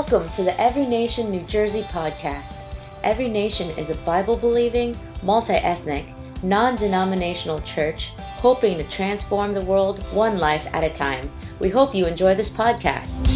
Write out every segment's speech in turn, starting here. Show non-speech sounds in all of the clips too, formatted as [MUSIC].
Welcome to the Every Nation New Jersey podcast. Every Nation is a Bible believing, multi ethnic, non denominational church hoping to transform the world one life at a time. We hope you enjoy this podcast.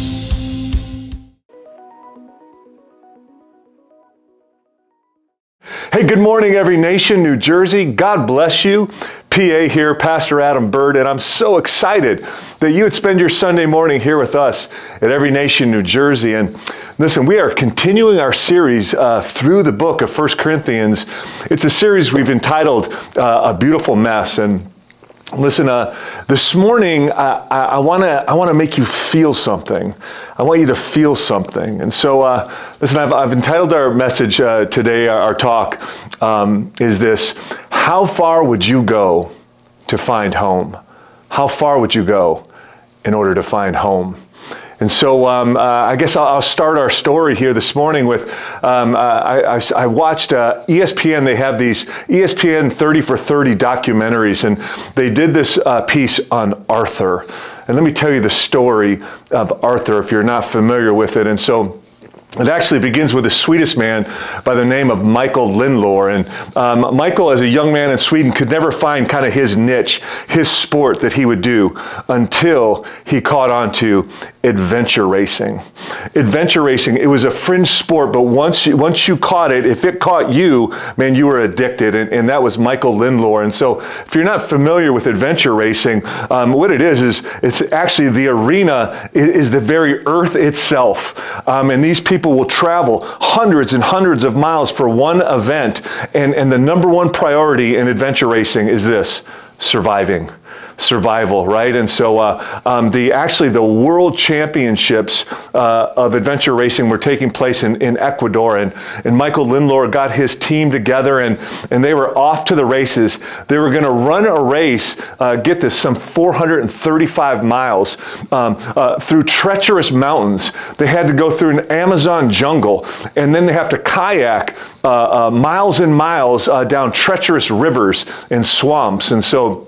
Hey, good morning, Every Nation, New Jersey. God bless you. PA here, Pastor Adam Burt, and I'm so excited that you would spend your Sunday morning here with us at Every Nation, New Jersey. And listen, we are continuing our series uh, through the book of First Corinthians. It's a series we've entitled uh, A Beautiful Mess. And Listen, uh, this morning I want to I want to make you feel something. I want you to feel something. And so, uh, listen, I've, I've, entitled our message uh, today, our, our talk, um, is this: How far would you go to find home? How far would you go in order to find home? And so um, uh, I guess I'll, I'll, start our story here this morning with um, uh, I, I, I, watched uh, ESPN. They have these ESPN 30 for 30 documentaries, and they did this uh, piece on Arthur. And let me tell you the story of Arthur if you're not familiar with it. And so it actually begins with the Swedish man by the name of Michael Lindnord. And um, Michael, as a young man in Sweden, could never find kind of his niche, his sport that he would do until he caught on to adventure racing. Adventure racing, it was a fringe sport, but once you, once you caught it, if it caught you, man, you were addicted. And, and that was Michael Lindnord. And so if you're not familiar with adventure racing, um, what it is, is it's actually the arena is the very earth itself. Um, and these people will travel hundreds and hundreds of miles for one event. And, and the number one priority in adventure racing is this surviving survival, right? And so uh, um, the actually the world championships uh, of adventure racing were taking place in, in Ecuador, and, and Michael Lindnord got his team together, and, and they were off to the races. They were going to run a race, uh, get this, some 435 miles um, uh, through treacherous mountains. They had to go through an Amazon jungle, and then they have to kayak uh, uh, miles and miles down treacherous rivers and swamps, and so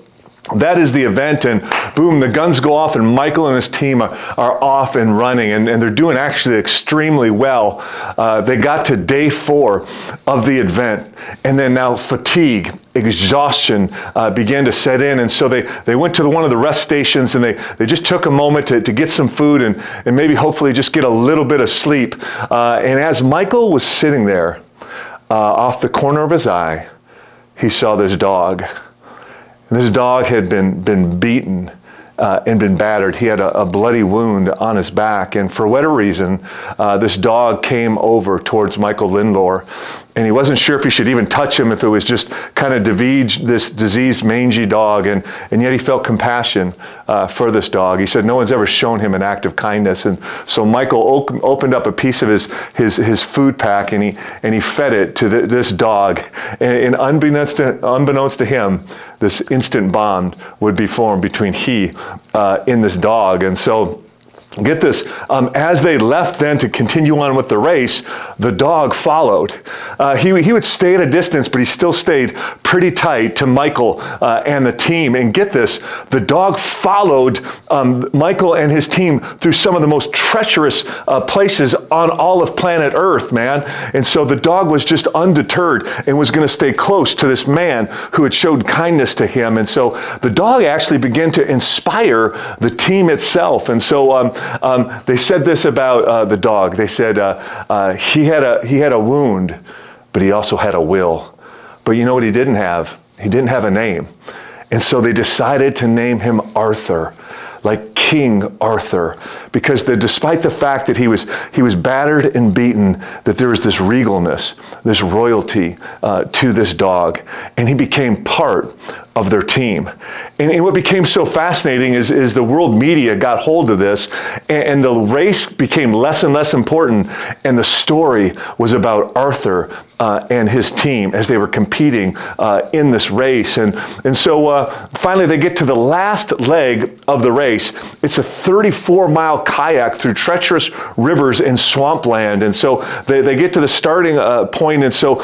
that is the event, and boom, the guns go off, and Michael and his team are, off and running, and, and, they're doing actually extremely well. Uh, they got to day four of the event, and then now fatigue, exhaustion uh, began to set in, and so they, they went to the, one of the rest stations, and they, they just took a moment to, to get some food and, and maybe hopefully just get a little bit of sleep. Uh, and as Michael was sitting there, uh, off the corner of his eye, he saw this dog and this dog had been, been beaten uh, and been battered. He had a, a, bloody wound on his back. And for whatever reason, uh, this dog came over towards Michael Lindnord and he wasn't sure if he should even touch him if it was just kind of this diseased mangy dog. And, and yet he felt compassion uh, for this dog. He said no one's ever shown him an act of kindness. And so michael op- opened up a piece of his, his, his food pack and he, and he fed it to the, this dog. And, and unbeknownst, to, unbeknownst to him this instant bond would be formed between he uh, and this dog. And so Get this, um, as they left then to continue on with the race, the dog followed. Uh, he, he would stay at a distance, but he still stayed pretty tight to Michael uh, and the team. And get this, the dog followed um, Michael and his team through some of the most treacherous uh, places on all of planet Earth, man. And so the dog was just undeterred and was going to stay close to this man who had showed kindness to him. And so the dog actually began to inspire the team itself. And so um, um, they said this about uh, the dog. They said uh, uh, he had a he had a wound, but he also had a will. But you know what he didn't have? He didn't have a name, and so they decided to name him Arthur like King Arthur, because the, despite the fact that he was he was battered and beaten, that there was this regalness, this royalty uh, to this dog, and he became part of their team. And, and, what became so fascinating is, is the world media got hold of this, and, and the race became less and less important, and the story was about Arthur uh, and his team as they were competing uh, in this race. And, and so uh, finally, they get to the last leg of the race. It's a 34 mile kayak through treacherous rivers and swampland. And so they, they get to the starting uh, point, and so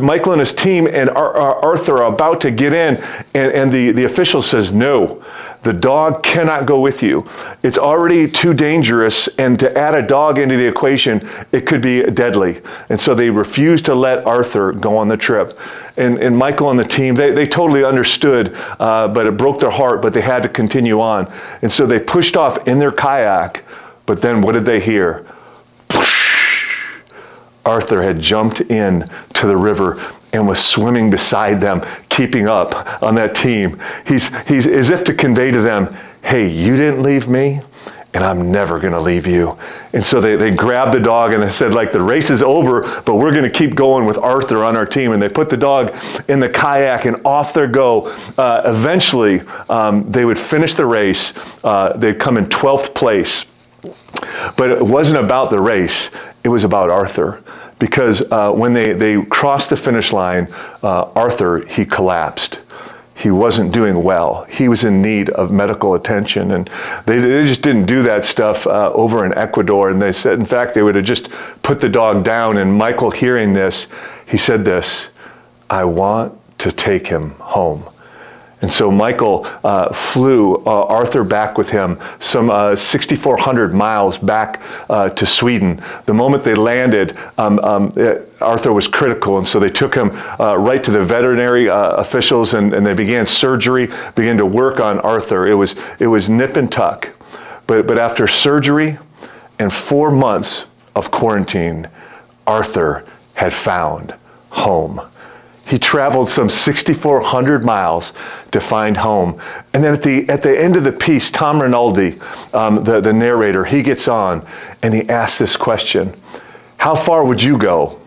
Michael and his team and Ar- Ar- Arthur are about to get in, and, and the, the official says no The dog cannot go with you. It's already too dangerous, and to add a dog into the equation, it could be deadly. And so they refused to let Arthur go on the trip. And, and Michael and the team, they, they totally understood, uh, but it broke their heart, but they had to continue on. And so they pushed off in their kayak, but then what did they hear? Arthur had jumped in to the river and was swimming beside them, keeping up on that team. He's, he's as if to convey to them, hey, you didn't leave me, and I'm never going to leave you. And so they, they grabbed the dog and they said, like, the race is over, but we're going to keep going with Arthur on our team. And they put the dog in the kayak and off they go. Uh, eventually, um, they would finish the race. Uh, they'd come in 12th place. But it wasn't about the race, it was about Arthur because uh, when they, they crossed the finish line, uh, Arthur, he collapsed. He wasn't doing well. He was in need of medical attention. And they, they just didn't do that stuff uh, over in Ecuador. And they said, in fact, they would have just put the dog down. And Michael, hearing this, he said this I want to take him home. And so Michael uh, flew uh, Arthur back with him some uh, 6,400 miles back uh, to Sweden. The moment they landed, um, um, it, Arthur was critical, and so they took him uh, right to the veterinary uh, officials, and, and, they began surgery, began to work on Arthur. It was it was nip and tuck, but but after surgery and four months of quarantine, Arthur had found home. He traveled some 6,400 miles to find home. And then at the, at the end of the piece, Tom Rinaldi, um, the, the narrator, he gets on and he asks this question How far would you go?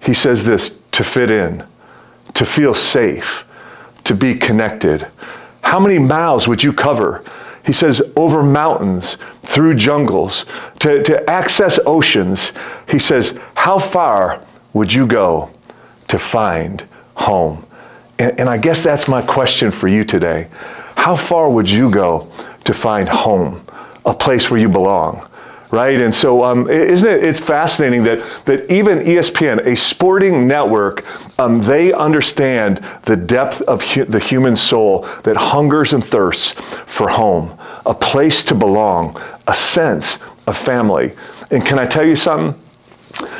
He says this to fit in, to feel safe, to be connected. How many miles would you cover? He says, over mountains, through jungles, to, to access oceans. He says, How far would you go to find home. And, and I guess that's my question for you today. How far would you go to find home, a place where you belong? right? And so, um, isn't it? It's fascinating that that even ESPN, a sporting network, um, they understand the depth of hu- the human soul that hungers and thirsts for home, a place to belong, a sense of family. And can I tell you something?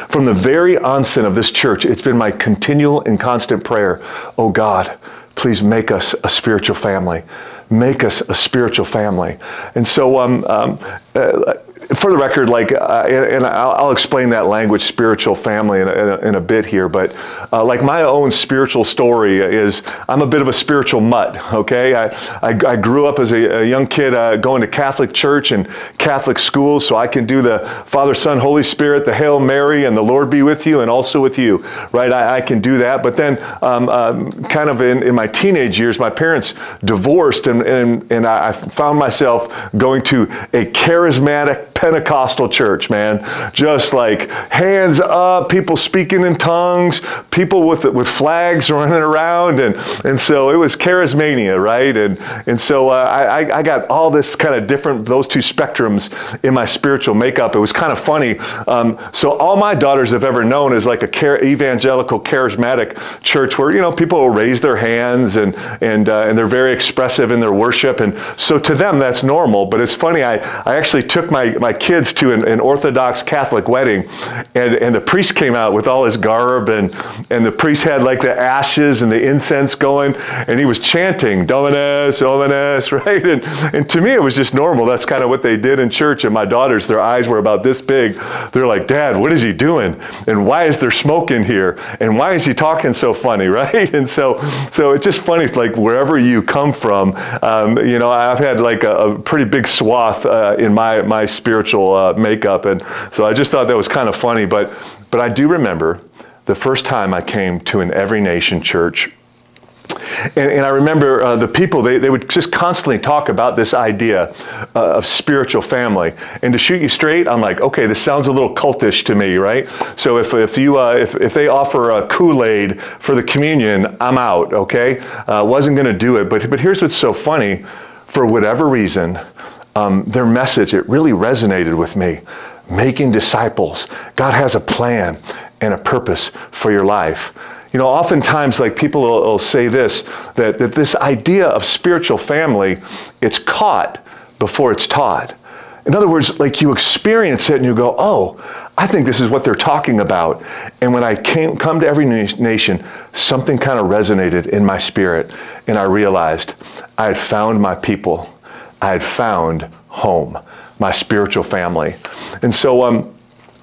From the very onset of this church, it's been my continual and constant prayer oh God, please make us a spiritual family. Make us a spiritual family. And so, um, um, uh, for the record, like, uh, and, I'll, I'll, explain that language, spiritual family, in a, in a, in a bit here. But uh, like my own spiritual story is, I'm a bit of a spiritual mutt. Okay, I I, I grew up as a, a young kid uh, going to Catholic church and Catholic school, so I can do the Father, Son, Holy Spirit, the Hail Mary, and the Lord be with you, and also with you. Right, I, I can do that. But then, um, um, kind of in, in my teenage years, my parents divorced, and and and I found myself going to a charismatic Pentecostal church, man. Just like hands up, people speaking in tongues, people with with flags [LAUGHS] running around, and and so it was charismania, right? And and so uh, I I got all this kind of different those two spectrums in my spiritual makeup. It was kind of funny. Um, so all my daughters have ever known is like a char- evangelical charismatic church where you know people will raise their hands and and uh, and they're very expressive in their worship, and so to them that's normal. But it's funny. I I actually took my my kids to an, an, Orthodox Catholic wedding, and, and the priest came out with all his garb, and, and the priest had like the ashes and the incense going, and he was chanting, Dominus, Dominus, [LAUGHS] right? And, and to me, it was just normal. That's kind of what they did in church. And my daughters, their eyes were about this big. They're like, Dad, what is he doing? And why is there smoke in here? And why is he talking so funny, [LAUGHS] right? And so, so it's just funny, like wherever you come from, um, you know, I've had like a, a pretty big swath uh, in my, my spirit spiritual uh, makeup. And so I just thought that was kind of funny. But, but I do remember the first time I came to an Every Nation church and, and, I remember uh, the people, they, they would just constantly talk about this idea uh, of spiritual family. And to shoot you straight, I'm like, okay, this sounds a little cultish to me, right? So if, if, you, uh, if, if they offer a Kool-Aid for the communion, I'm out, okay? Uh, wasn't going to do it. But, but here's what's so funny. For whatever reason, um, their message, it really resonated with me. Making disciples. God has a plan and a purpose for your life. You know, oftentimes, like people will, will say this that, that this idea of spiritual family, it's caught before it's taught. In other words, like you experience it and you go, oh, I think this is what they're talking about. And when I came, come to every nation, something kind of resonated in my spirit, and I realized I had found my people. I had found home, my spiritual family. And so, um,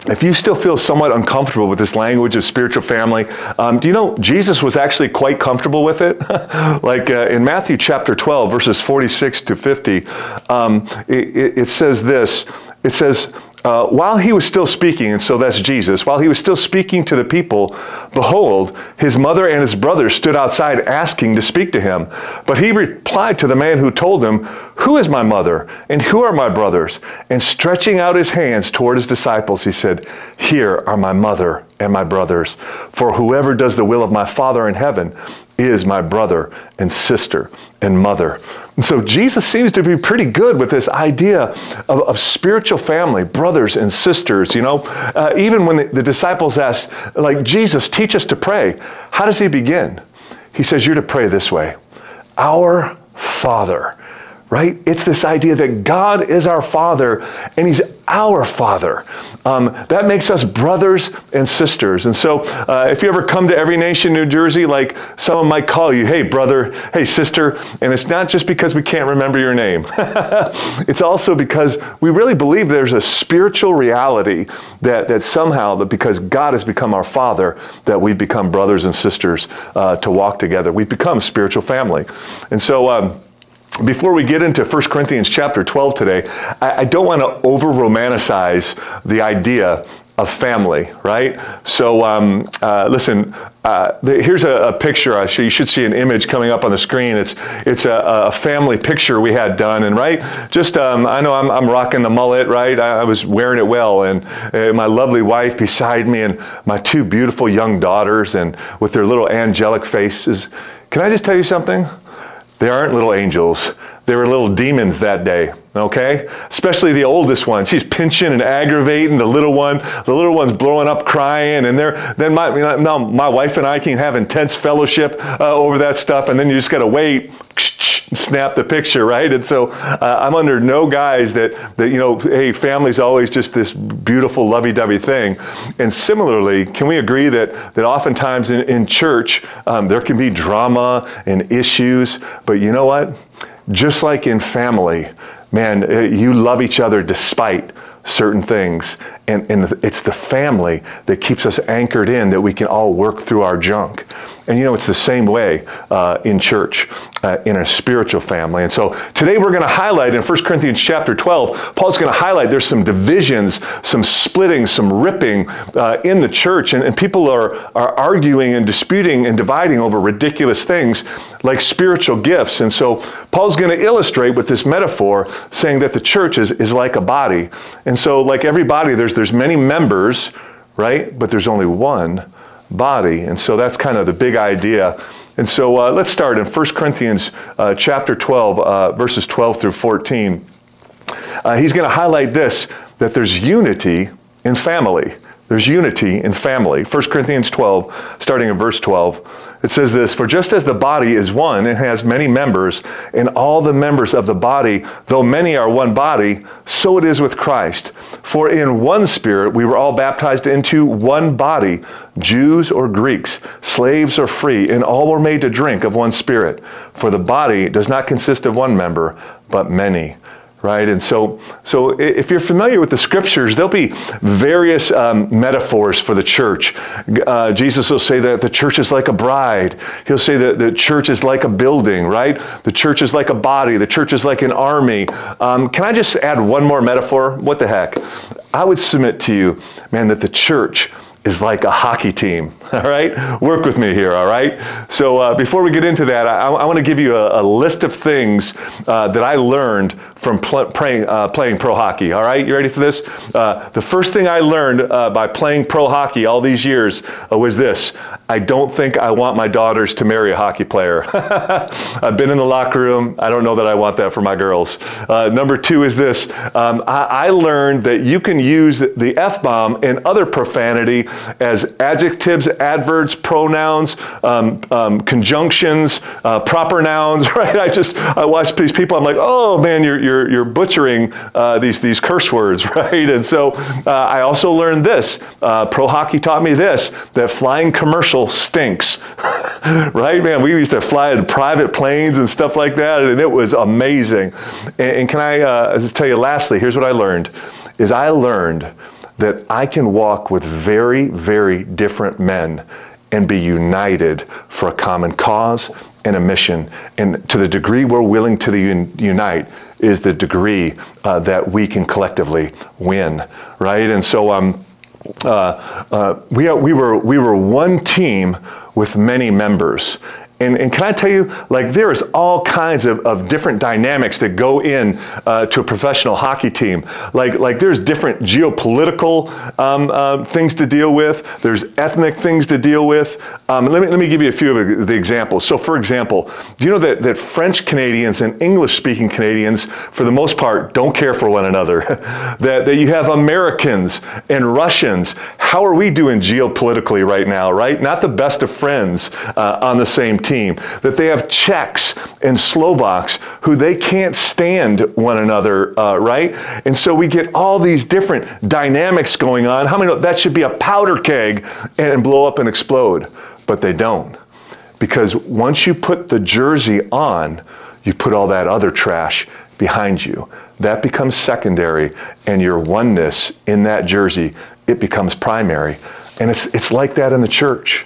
if you still feel somewhat uncomfortable with this language of spiritual family, um, do you know Jesus was actually quite comfortable with it? [LAUGHS] like uh, in Matthew chapter 12, verses 46 to 50, um, it, it says this. It says, uh, while he was still speaking, and so that's Jesus, while he was still speaking to the people, behold, his mother and his brothers stood outside asking to speak to him. But he replied to the man who told him, Who is my mother, and who are my brothers? And stretching out his hands toward his disciples, he said, Here are my mother and my brothers. For whoever does the will of my Father in heaven is my brother and sister and mother. And so Jesus seems to be pretty good with this idea of, of spiritual family, brothers and sisters. You know, uh, even when the, the disciples ask, like, Jesus, teach us to pray, how does he begin? He says, You're to pray this way Our Father right? It's this idea that God is our Father and He's our Father. Um, that makes us brothers and sisters. And so, uh, if you ever come to Every Nation, New Jersey, like someone might call you, hey, brother, hey, sister, and it's not just because we can't remember your name. [LAUGHS] it's also because we really believe there's a spiritual reality that, that somehow, that because God has become our Father, that we've become brothers and sisters uh, to walk together. We've become spiritual family. And so, um, before we get into 1 Corinthians chapter 12 today, I, I don't want to over romanticize the idea of family, right? So, um, uh, listen. Uh, the, here's a, a picture. I show, you should see an image coming up on the screen. It's it's a, a family picture we had done, and right, just um, I know I'm, I'm rocking the mullet, right? I, I was wearing it well, and uh, my lovely wife beside me, and my two beautiful young daughters, and with their little angelic faces. Can I just tell you something? They aren't little angels. They were little demons that day, okay? Especially the oldest one. She's pinching and aggravating the little one. The little one's blowing up crying, and they're, then my, you know, my wife and I can have intense fellowship uh, over that stuff, and then you just got to wait [LAUGHS] snap the picture, right? And so uh, I'm under no guise that, that, you know, hey, family's always just this beautiful, lovey-dovey thing. And similarly, can we agree that, that oftentimes in, in church, um, there can be drama and issues, but you know what? Just like in family, man, uh, you love each other despite certain things. And, and it's the family that keeps us anchored in that we can all work through our junk. And you know, it's the same way uh, in church, uh, in a spiritual family. And so today we're going to highlight in 1 Corinthians chapter 12, Paul's going to highlight there's some divisions, some splitting, some ripping uh, in the church. And, and people are, are arguing and disputing and dividing over ridiculous things like spiritual gifts. And so Paul's going to illustrate with this metaphor saying that the church is, is like a body. And so, like every body, there's, there's many members, right? But there's only one body. And so that's kind of the big idea. And so uh, let's start in 1 Corinthians uh, chapter 12, uh, verses 12 through 14. Uh, he's going to highlight this that there's unity in family. There's unity in family. 1 Corinthians 12, starting in verse 12. It says this For just as the body is one and has many members, and all the members of the body, though many are one body, so it is with Christ. For in one spirit we were all baptized into one body, Jews or Greeks, slaves or free, and all were made to drink of one spirit. For the body does not consist of one member, but many right? And so, so if you're familiar with the scriptures, there'll be various um, metaphors for the church. Uh, Jesus will say that the church is like a bride. He'll say that the church is like a building, right? The church is like a body. The church is like an army. Um, can I just add one more metaphor? What the heck? I would submit to you, man, that the church is like a hockey team. [LAUGHS] All right? Work with me here, all right? So uh, before we get into that, I, I want to give you a, a, list of things uh, that I learned from pl- playing, uh, playing pro hockey. All right, you ready for this? Uh, the first thing I learned uh, by playing pro hockey all these years uh, was this I don't think I want my daughters to marry a hockey player. [LAUGHS] I've been in the locker room. I don't know that I want that for my girls. Uh, number two is this um, I, I, learned that you can use the F bomb and other profanity as adjectives, adverbs, pronouns, um, um, conjunctions, uh, proper nouns, [LAUGHS] right? I just, I watch these people, I'm like, oh man, you're, you're, you're butchering uh, these, these curse words, [LAUGHS] right? And so uh, I also learned this. Uh, pro hockey taught me this that flying commercial stinks. [LAUGHS] right, man? We used to fly in private planes and stuff like that, and it was amazing. And, and can I uh, just tell you lastly, here's what I learned, is I learned that I can walk with very, very different men and be united for a common cause and a mission. And to the degree we're willing to unite is the degree uh, that we can collectively win, right? And so, um, uh, uh, we, we, were, we were one team with many members. And, and, can I tell you, like there is all kinds of, of different dynamics that go in uh, to a professional hockey team. Like like there's different geopolitical um, uh, things to deal with. There's ethnic things to deal with. Um, let me let me give you a few of the examples. So for example, do you know that that French Canadians and English speaking Canadians, for the most part, don't care for one another. [LAUGHS] that that you have Americans and Russians. How are we doing geopolitically right now? Right, not the best of friends uh, on the same team team, that they have Czechs and Slovaks who they can't stand one another, uh, right? And so we get all these different dynamics going on. How many that should be a powder keg and blow up and explode? But they don't. Because once you put the jersey on, you put all that other trash behind you. That becomes secondary, and your oneness in that jersey, it becomes primary. And it's, it's like that in the church.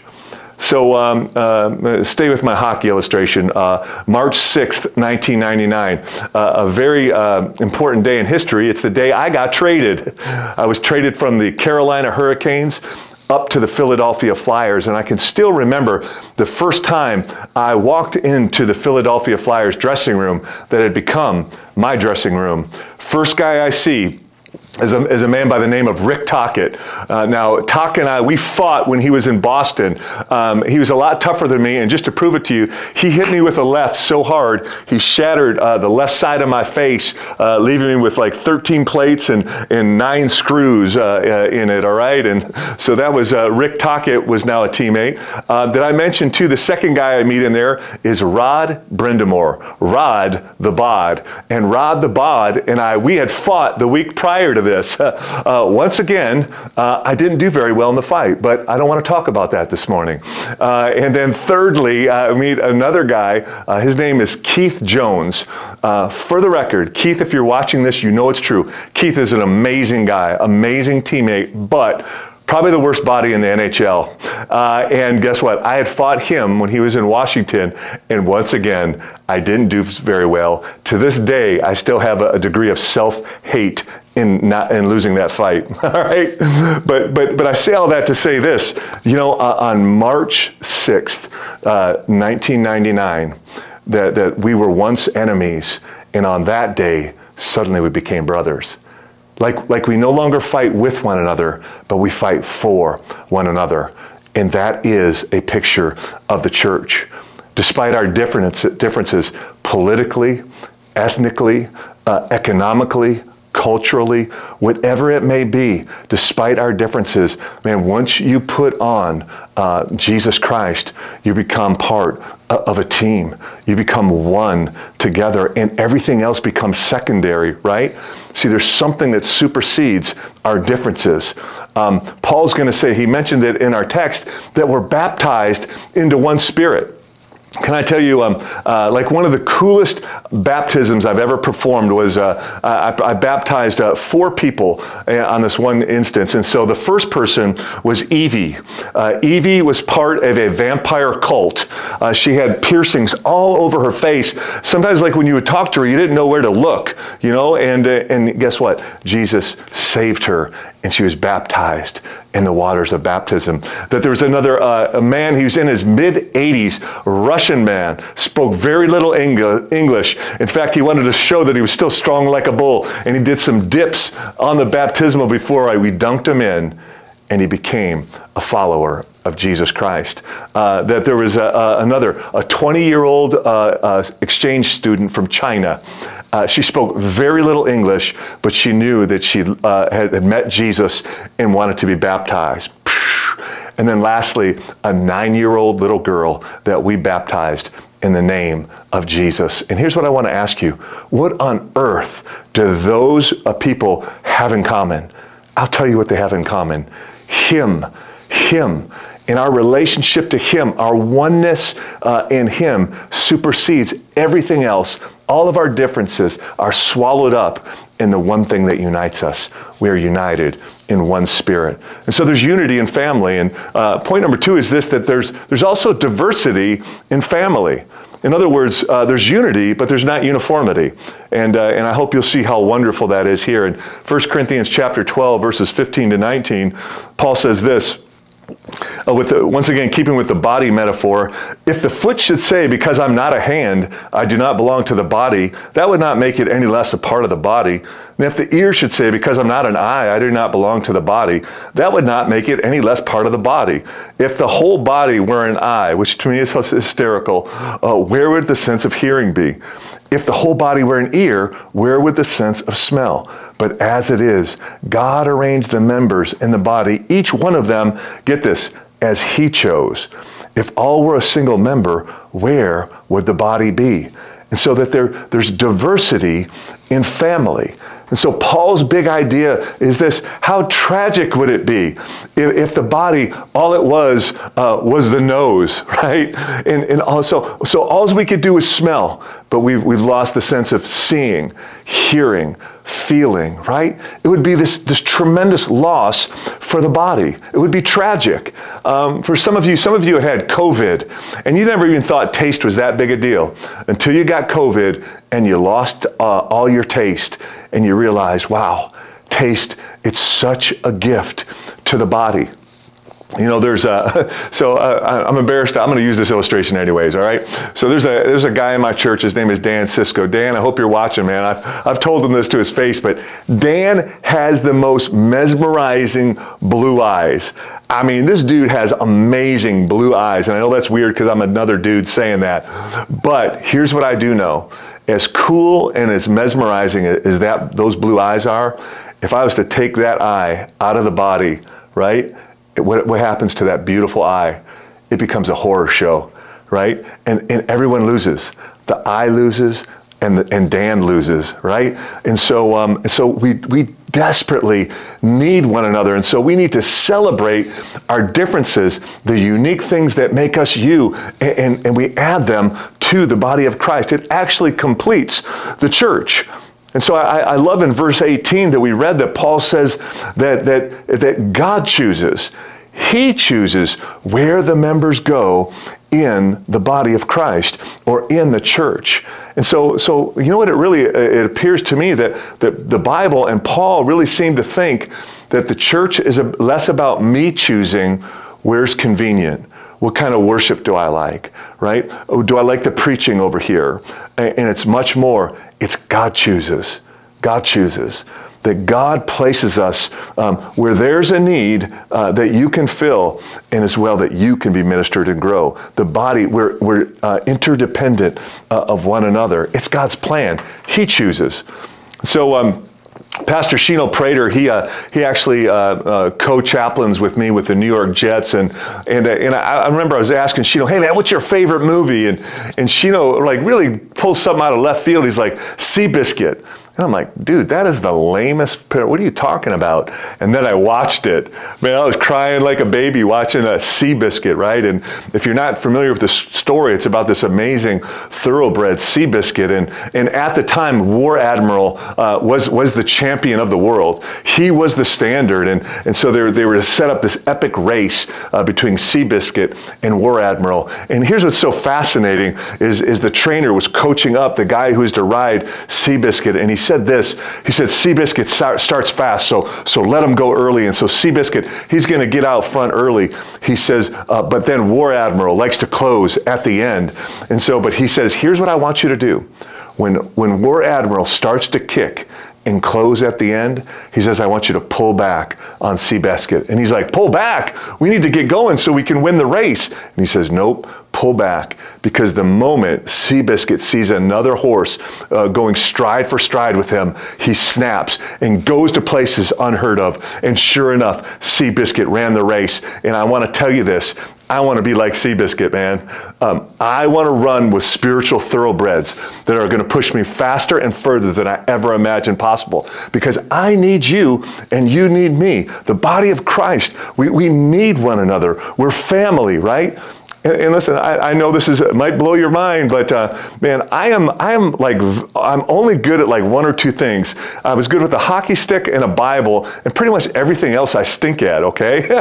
So um, uh, stay with my hockey illustration. Uh, March 6th, 1999, uh, a very uh, important day in history. It's the day I got traded. I was traded from the Carolina Hurricanes up to the Philadelphia Flyers, and I can still remember the first time I walked into the Philadelphia Flyers dressing room that had become my dressing room. First guy I see, is a, is a man by the name of Rick Tocchet. Uh, now, Tock and I, we fought when he was in Boston. Um, he was a lot tougher than me, and just to prove it to you, he hit me with a left so hard, he shattered uh, the left side of my face, uh, leaving me with like 13 plates and, and nine screws uh, uh, in it, all right? And so that was uh, Rick Tocchet was now a teammate. did I mention, too, the second guy I meet in there is Rod Brind'Amour, Rod the Bod. And Rod the Bod and I, we had fought the week prior to this. [LAUGHS] Uh, once again, uh, I didn't do very well in the fight, but I don't want to talk about that this morning. Uh, and then thirdly, I meet another guy. Uh, his name is Keith Jones. Uh, for the record, Keith, if you're watching this, you know it's true. Keith is an amazing guy, amazing teammate, but probably the worst body in the NHL. Uh, and guess what? I had fought him when he was in Washington, and once again, I didn't do very well. To this day, I still have a, degree of self-hate in not in losing that fight. [LAUGHS] all right, but but but I say all that to say this. You know, uh, on March sixth, uh, 1999, that that we were once enemies, and on that day, suddenly we became brothers. Like, like we no longer fight with one another, but we fight for one another. And that is a picture of the church. Despite our differences politically, ethnically, uh, economically, culturally, whatever it may be, despite our differences, man, once you put on uh, Jesus Christ, you become part of a team. You become one together, and everything else becomes secondary, right? See, there's something that supersedes our differences. Um, Paul's going to say, he mentioned it in our text, that we're baptized into one spirit. Can I tell you, um, uh, like one of the coolest baptisms I've ever performed was uh, I, I, baptized uh, four people uh, on this one instance. And so the first person was Evie. Uh, Evie was part of a vampire cult. Uh, she had piercings all over her face. Sometimes, like when you would talk to her, you didn't know where to look, you know. And and guess what? Jesus saved her, and she was baptized in the waters of baptism. That there was another man, he was in his mid 80s, Russian man, spoke very little English. In fact, he wanted to show that he was still strong like a bull, and he did some dips on the baptismal before I, we dunked him in, and he became a follower of Jesus Christ. Uh, that there was a, a, another, a 20 year old uh, uh, exchange student from China. Uh, she spoke very little English, but she knew that she uh, had, had met Jesus and wanted to be baptized. And then lastly, a nine year old little girl that we baptized in the name of Jesus. And here's what I want to ask you What on earth do those uh, people have in common? I'll tell you what they have in common Him. Him in our relationship to Him, our oneness uh, in Him supersedes everything else. All of our differences are swallowed up in the one thing that unites us. We are united in one spirit. And so there's unity in family. And uh, point number two is this that there's, there's also diversity in family. In other words, uh, there's unity, but there's not uniformity. And, uh, and I hope you'll see how wonderful that is here. In 1 Corinthians chapter 12, verses 15 to 19, Paul says this. Uh, with the, once again, keeping with the body metaphor, if the foot should say, Because I'm not a hand, I do not belong to the body, that would not make it any less a part of the body. And if the ear should say, Because I'm not an eye, I do not belong to the body, that would not make it any less part of the body. If the whole body were an eye, which to me is hysterical, uh, where would the sense of hearing be? If the whole body were an ear, where would the sense of smell? But as it is, God arranged the members in the body, each one of them, get this, as He chose. If all were a single member, where would the body be? And so that there, there's diversity in family. And so Paul's big idea is this how tragic would it be if, if the body, all it was, uh, was the nose, [LAUGHS] right? And, and also, so all we could do was smell, but we've, we've lost the sense of seeing, hearing, feeling, right? It would be this, this tremendous loss for the body. It would be tragic. Um, for some of you, some of you had COVID, and you never even thought taste was that big a deal until you got COVID and you lost uh, all your taste and you realized, wow, taste, it's such a gift to the body. You know, there's a, [LAUGHS] so uh, I'm embarrassed. I'm going to use this illustration anyways, all right? So there's a, there's a guy in my church. His name is Dan Cisco. Dan, I hope you're watching, man. I've, I've told him this to his face, but Dan has the most mesmerizing blue eyes. I mean, this dude has amazing blue eyes. And I know that's weird because I'm another dude saying that. But here's what I do know. As cool and as mesmerizing as that those blue eyes are, if I was to take that eye out of the body, right? What, what happens to that beautiful eye? It becomes a horror show, right? And, and everyone loses. The eye loses, and, the, and Dan loses, right? And so, um, so we, we desperately need one another. And so we need to celebrate our differences, the unique things that make us you, and, and, and we add them to the body of Christ. It actually completes the church. And so I, I, love in verse 18 that we read that Paul says that, that, that God chooses. He chooses where the members go in the body of Christ or in the church. And so, so you know what it really, it appears to me that, that the Bible and Paul really seem to think that the church is less about me choosing where's convenient. What kind of worship do I like, right? Oh, do I like the preaching over here? And it's much more, it's God chooses. God chooses. That God places us um, where there's a need uh, that you can fill, and as well that you can be ministered and grow. The body, we're, we're uh, interdependent uh, of one another. It's God's plan. He chooses. So, um, Pastor Shino Prater, he uh, he actually uh, uh, co-chaplains with me with the New York Jets, and and uh, and I, I, remember I was asking Shino, hey man, what's your favorite movie? And and Shino like really pulls something out of left field. He's like Seabiscuit. And I'm like, dude, that is the lamest. What are you talking about? And then I watched it. Man, I was crying like a baby watching a Seabiscuit, right? And if you're not familiar with the story, it's about this amazing thoroughbred Seabiscuit. And, and at the time, War Admiral uh, was, was the champion of the world. He was the standard. And, and so they were, they were to set up this epic race uh, between Seabiscuit and War Admiral. And here's what's so fascinating is, is the trainer was coaching up the guy who was to ride Seabiscuit. And he said this. He said, Seabiscuit starts fast, so, so let him go early. And so Seabiscuit, he's going to get out front early. He says, uh, but then War Admiral likes to close at the end. And so, but he says, here's what I want you to do. When, when War Admiral starts to kick, and close at the end, he says, I want you to pull back on Seabiscuit. And he's like, pull back? We need to get going so we can win the race. And he says, nope, pull back. Because the moment Seabiscuit sees another horse uh, going stride for stride with him, he snaps and goes to places unheard of. And sure enough, Seabiscuit ran the race. And I want to tell you this I want to be like Seabiscuit, man. Um, I want to run with spiritual thoroughbreds that are going to push me faster and further than I ever imagined possible. Because I need you and you need me. The body of Christ, we, we need one another. We're family, right? And, and listen, I, I, know this is might blow your mind, but uh, man, I am I am like I'm only good at like one or two things. I was good with a hockey stick and a Bible, and pretty much everything else I stink at. Okay, [LAUGHS]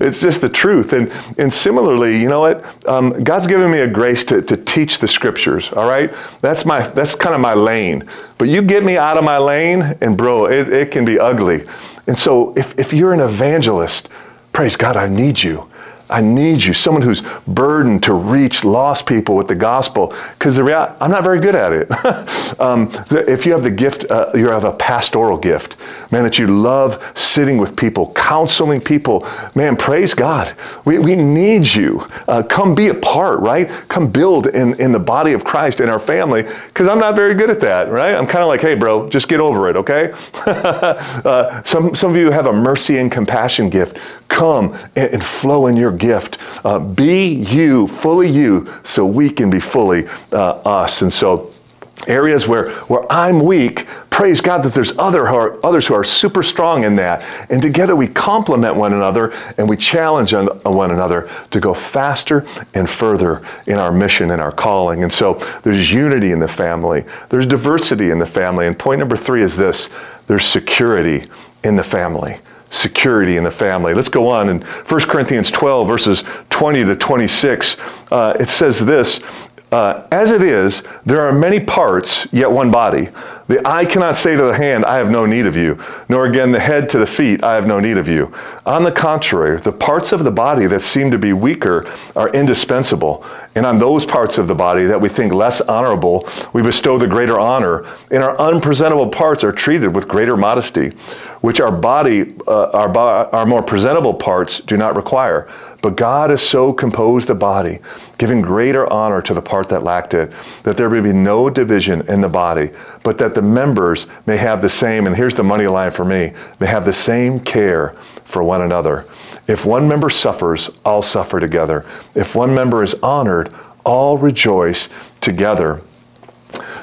it's just the truth. And and similarly, you know what? Um, God's given me a grace to to teach the scriptures. All right, that's my that's kind of my lane. But you get me out of my lane, and bro, it, it can be ugly. And so if if you're an evangelist, praise God, I need you. I need you, someone who's burdened to reach lost people with the gospel. Because the reality, I'm not very good at it. [LAUGHS] um, if you have the gift, uh, you have a pastoral gift, man, that you love sitting with people, counseling people, man, praise God. We, we need you. Uh, come be a part, right? Come build in, in the body of Christ in our family. Because I'm not very good at that, right? I'm kind of like, hey, bro, just get over it, okay? [LAUGHS] uh, some, some of you have a mercy and compassion gift. Come and, and flow in your gift. Uh, be you, fully you, so we can be fully uh, us. And so, areas where, where I'm weak, praise God that there's other who are, others who are super strong in that. And together we complement one another and we challenge on, on one another to go faster and further in our mission and our calling. And so there's unity in the family, there's diversity in the family. And point number three is this there's security in the family security in the family. Let's go on in 1 Corinthians 12, verses 20 to 26. Uh, it says this uh, As it is, there are many parts, yet one body. The eye cannot say to the hand, I have no need of you, nor again the head to the feet, I have no need of you. On the contrary, the parts of the body that seem to be weaker are indispensable, and on those parts of the body that we think less honorable, we bestow the greater honor, and our unpresentable parts are treated with greater modesty, which our body, uh, our, our more presentable parts do not require. But God has so composed the body, giving greater honor to the part that lacked it, that there may be no division in the body, but that the members may have the same, and here's the money line for me, may have the same care for one another. If one member suffers, all suffer together. If one member is honored, all rejoice together.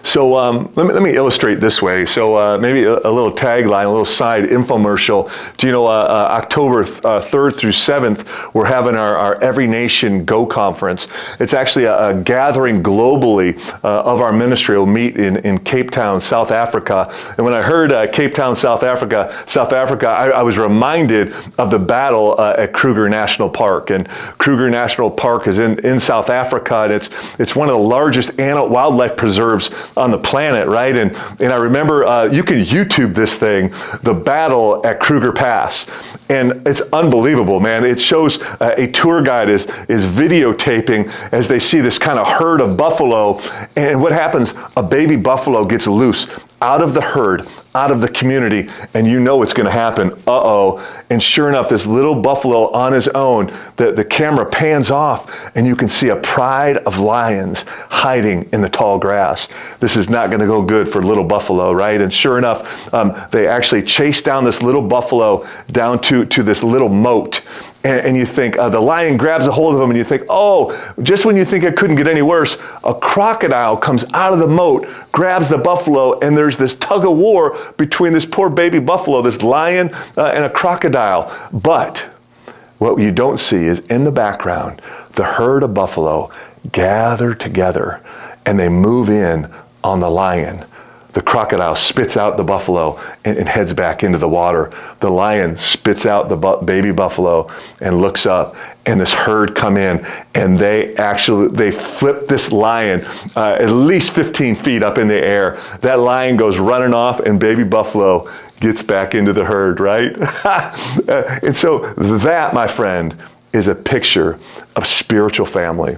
So um, let, me, let me illustrate this way. So uh, maybe a, a, little tagline, a little side infomercial. Do you know uh, uh, October th- 3rd uh, through 7th, we're having our, our Every Nation Go conference. It's actually a, a gathering globally uh, of our ministry. We'll meet in, in Cape Town, South Africa. And when I heard uh, Cape Town, South Africa, South Africa, I, I was reminded of the battle at Kruger National Park. And Kruger National Park is in, in South Africa, and it's, it's one of the largest animal, wildlife preserves on the planet, right? And and I remember uh, you can YouTube this thing, the battle at Kruger Pass, and it's unbelievable, man. It shows uh, a tour guide is is videotaping as they see this kind of herd of buffalo, and what happens? A baby buffalo gets loose out of the herd, out of the community, and you know it's going to happen. Uh oh. And sure enough, this little buffalo on his own, the, the camera pans off, and you can see a pride of lions hiding in the tall grass. This is not going to go good for little buffalo, right? And sure enough, um, they actually chase down this little buffalo down to, to this little moat and, and you think uh, the lion grabs a hold of him, and you think, oh, just when you think it couldn't get any worse, a crocodile comes out of the moat, grabs the buffalo, and there's this tug of war between this poor baby buffalo, this lion, uh, and a crocodile. But what you don't see is in the background, the herd of buffalo gather together and they move in on the lion. The crocodile spits out the buffalo and, and, heads back into the water. The lion spits out the bu- baby buffalo and looks up, and this herd come in, and they actually they flip this lion uh, at least 15 feet up in the air. That lion goes running off, and baby buffalo gets back into the herd, right? [LAUGHS] and so that, my friend, is a picture of spiritual family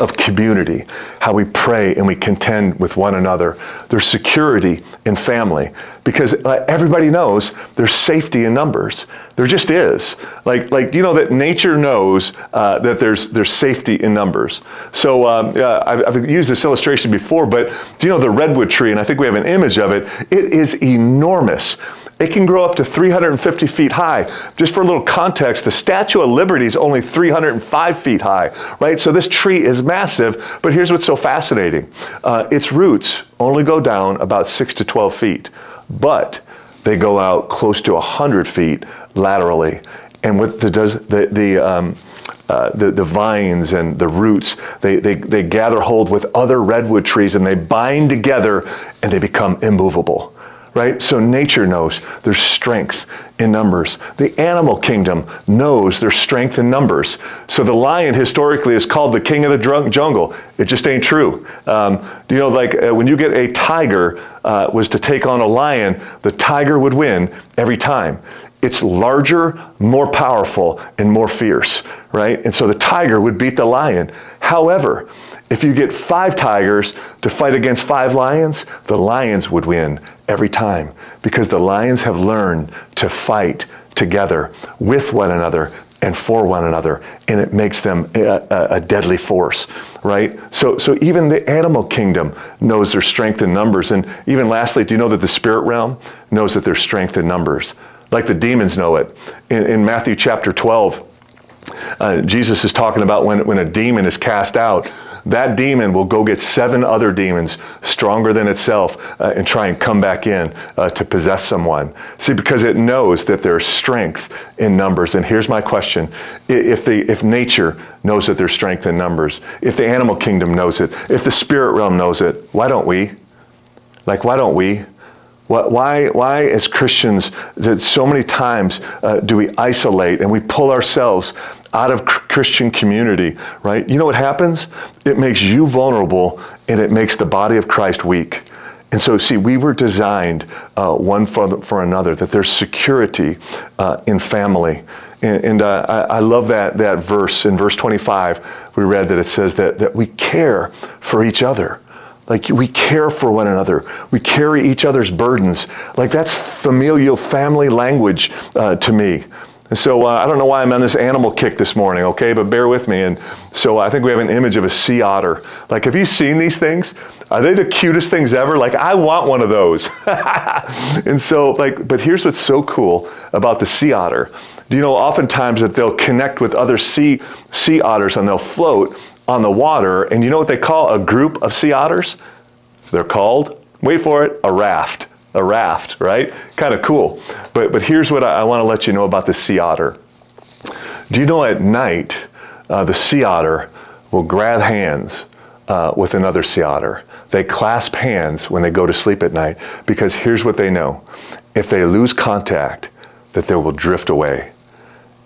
of community, how we pray and we contend with one another. There's security in family because uh, everybody knows there's safety in numbers. There just is. Like, like you know that nature knows uh, that there's there's safety in numbers. So um, uh, I've, I've, used this illustration before, but do you know the redwood tree? And I think we have an image of it. It is enormous. It can grow up to 350 feet high. Just for a little context, the Statue of Liberty is only 305 feet high, right? So this tree is massive, but here's what's so fascinating. Uh, its roots only go down about 6 to 12 feet, but they go out close to 100 feet laterally. And with the, the, the um, uh, the, the vines and the roots, they, they, they gather hold with other redwood trees and they bind together and they become immovable right? So nature knows there's strength in numbers. The animal kingdom knows there's strength in numbers. So the lion historically is called the king of the jungle. It just ain't true. Um, you know, like uh, when you get a tiger uh, was to take on a lion, the tiger would win every time. It's larger, more powerful, and more fierce, right? And so the tiger would beat the lion. However, if you get five tigers to fight against five lions, the lions would win every time because the lions have learned to fight together with one another and for one another, and it makes them a, a, deadly force, right? So, so even the animal kingdom knows their strength in numbers, and even lastly, do you know that the spirit realm knows that their strength in numbers, like the demons know it? In, in Matthew chapter 12, uh, Jesus is talking about when, when a demon is cast out that demon will go get seven other demons stronger than itself uh, and try and come back in uh, to possess someone. See, because it knows that there's strength in numbers. And here's my question: If the if nature knows that there's strength in numbers, if the animal kingdom knows it, if the spirit realm knows it, why don't we? Like, why don't we? Why, why, as Christians, that so many times uh, do we isolate and we pull ourselves out of Christian community, right? You know what happens? It makes you vulnerable and it makes the body of Christ weak. And so, see, we were designed uh, one for, for another, that there's security uh, in family. And, and uh, I, I, love that, that verse. In verse 25, we read that it says that, that we care for each other. Like we care for one another. We carry each other's burdens. Like that's familial family language uh, to me. So uh, I don't know why I'm on this animal kick this morning, okay, but bear with me. And so I think we have an image of a sea otter. Like, have you seen these things? Are they the cutest things ever? Like, I want one of those. [LAUGHS] and so, like, but here's what's so cool about the sea otter. Do you know oftentimes that they'll connect with other sea sea otters and they'll float on the water. And you know what they call a group of sea otters? They're called, wait for it, a raft a raft, right? Kind of cool. But, but here's what I, I want to let you know about the sea otter. Do you know at night, uh, the sea otter will grab hands uh, with another sea otter? They clasp hands when they go to sleep at night because here's what they know. If they lose contact, that they will drift away.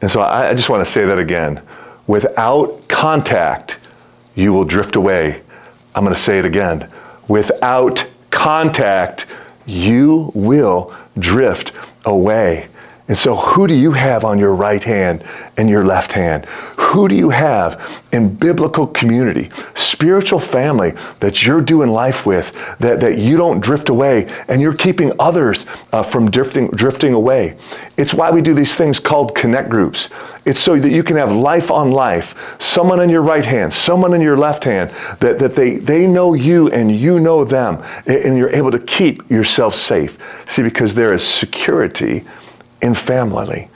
And so I, I just want to say that again. Without contact, you will drift away. I'm going to say it again. Without contact, you will drift away. And so, who do you have on your right hand and your left hand? Who do you have in biblical community, spiritual family that you're doing life with, that, that you don't drift away and you're keeping others uh, from drifting, drifting away? It's why we do these things called connect groups. It's so that you can have life on life, someone in your right hand, someone in your left hand, that, that they, they know you and you know them, and you're able to keep yourself safe. See, because there is security in family.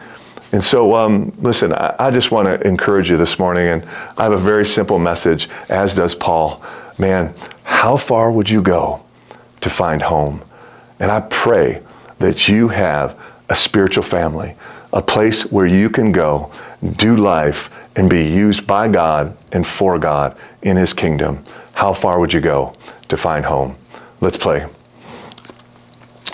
And so, um, listen, I, I just want to encourage you this morning, and I have a very simple message, as does Paul. Man, how far would you go to find home? And I pray that you have a spiritual family, a place where you can go, do life, and be used by God and for God in His kingdom. How far would you go to find home? Let's pray.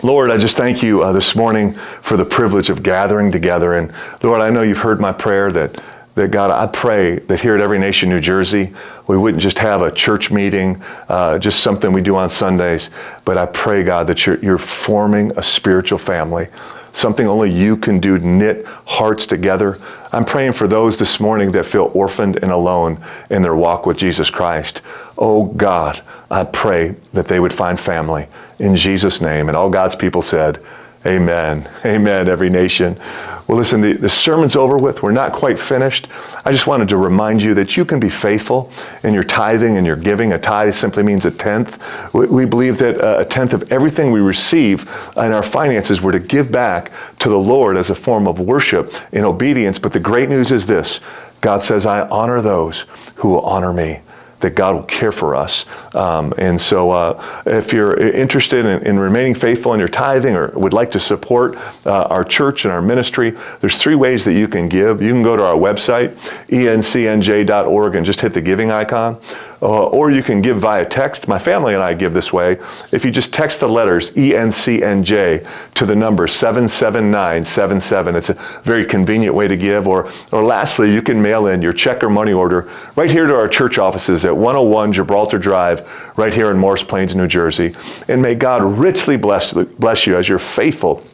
Lord, I just thank you uh, this morning for the privilege of gathering together. And Lord, I know you've heard my prayer that, that God, I pray that here at Every Nation New Jersey, we wouldn't just have a church meeting, uh, just something we do on Sundays, but I pray, God, that you're, you're forming a spiritual family something only you can do knit hearts together. I'm praying for those this morning that feel orphaned and alone in their walk with Jesus Christ. Oh God, I pray that they would find family in Jesus' name. And all God's people said, Amen. Amen, every nation. Well, listen, the, the sermon's over with. We're not quite finished. I just wanted to remind you that you can be faithful in your tithing and your giving. A tithe simply means a tenth. We, we believe that uh, a tenth of everything we receive in our finances were to give back to the Lord as a form of worship in obedience. But the great news is this God says, I honor those who will honor me that God will care for us. Um, and so, uh, if you're interested in, in, remaining faithful in your tithing or would like to support uh, our church and our ministry, there's three ways that you can give. You can go to our website, encnj.org, and just hit the giving icon. Uh, or you can give via text. My family and I give this way. If you just text the letters ENCNJ to the number 77977, it's a very convenient way to give. Or, or lastly, you can mail in your check or money order right here to our church offices at 101 Gibraltar Drive, right here in Morris Plains, New Jersey. And may God richly bless, bless you as you're faithful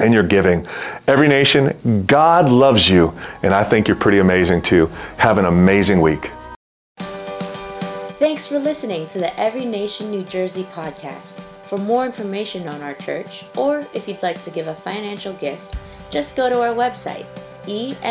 in your giving. Every nation, God loves you, and I think you're pretty amazing too. Have an amazing week. Thanks for listening to the Every Nation New Jersey podcast. For more information on our church, or if you'd like to give a financial gift, just go to our website, encnj.org.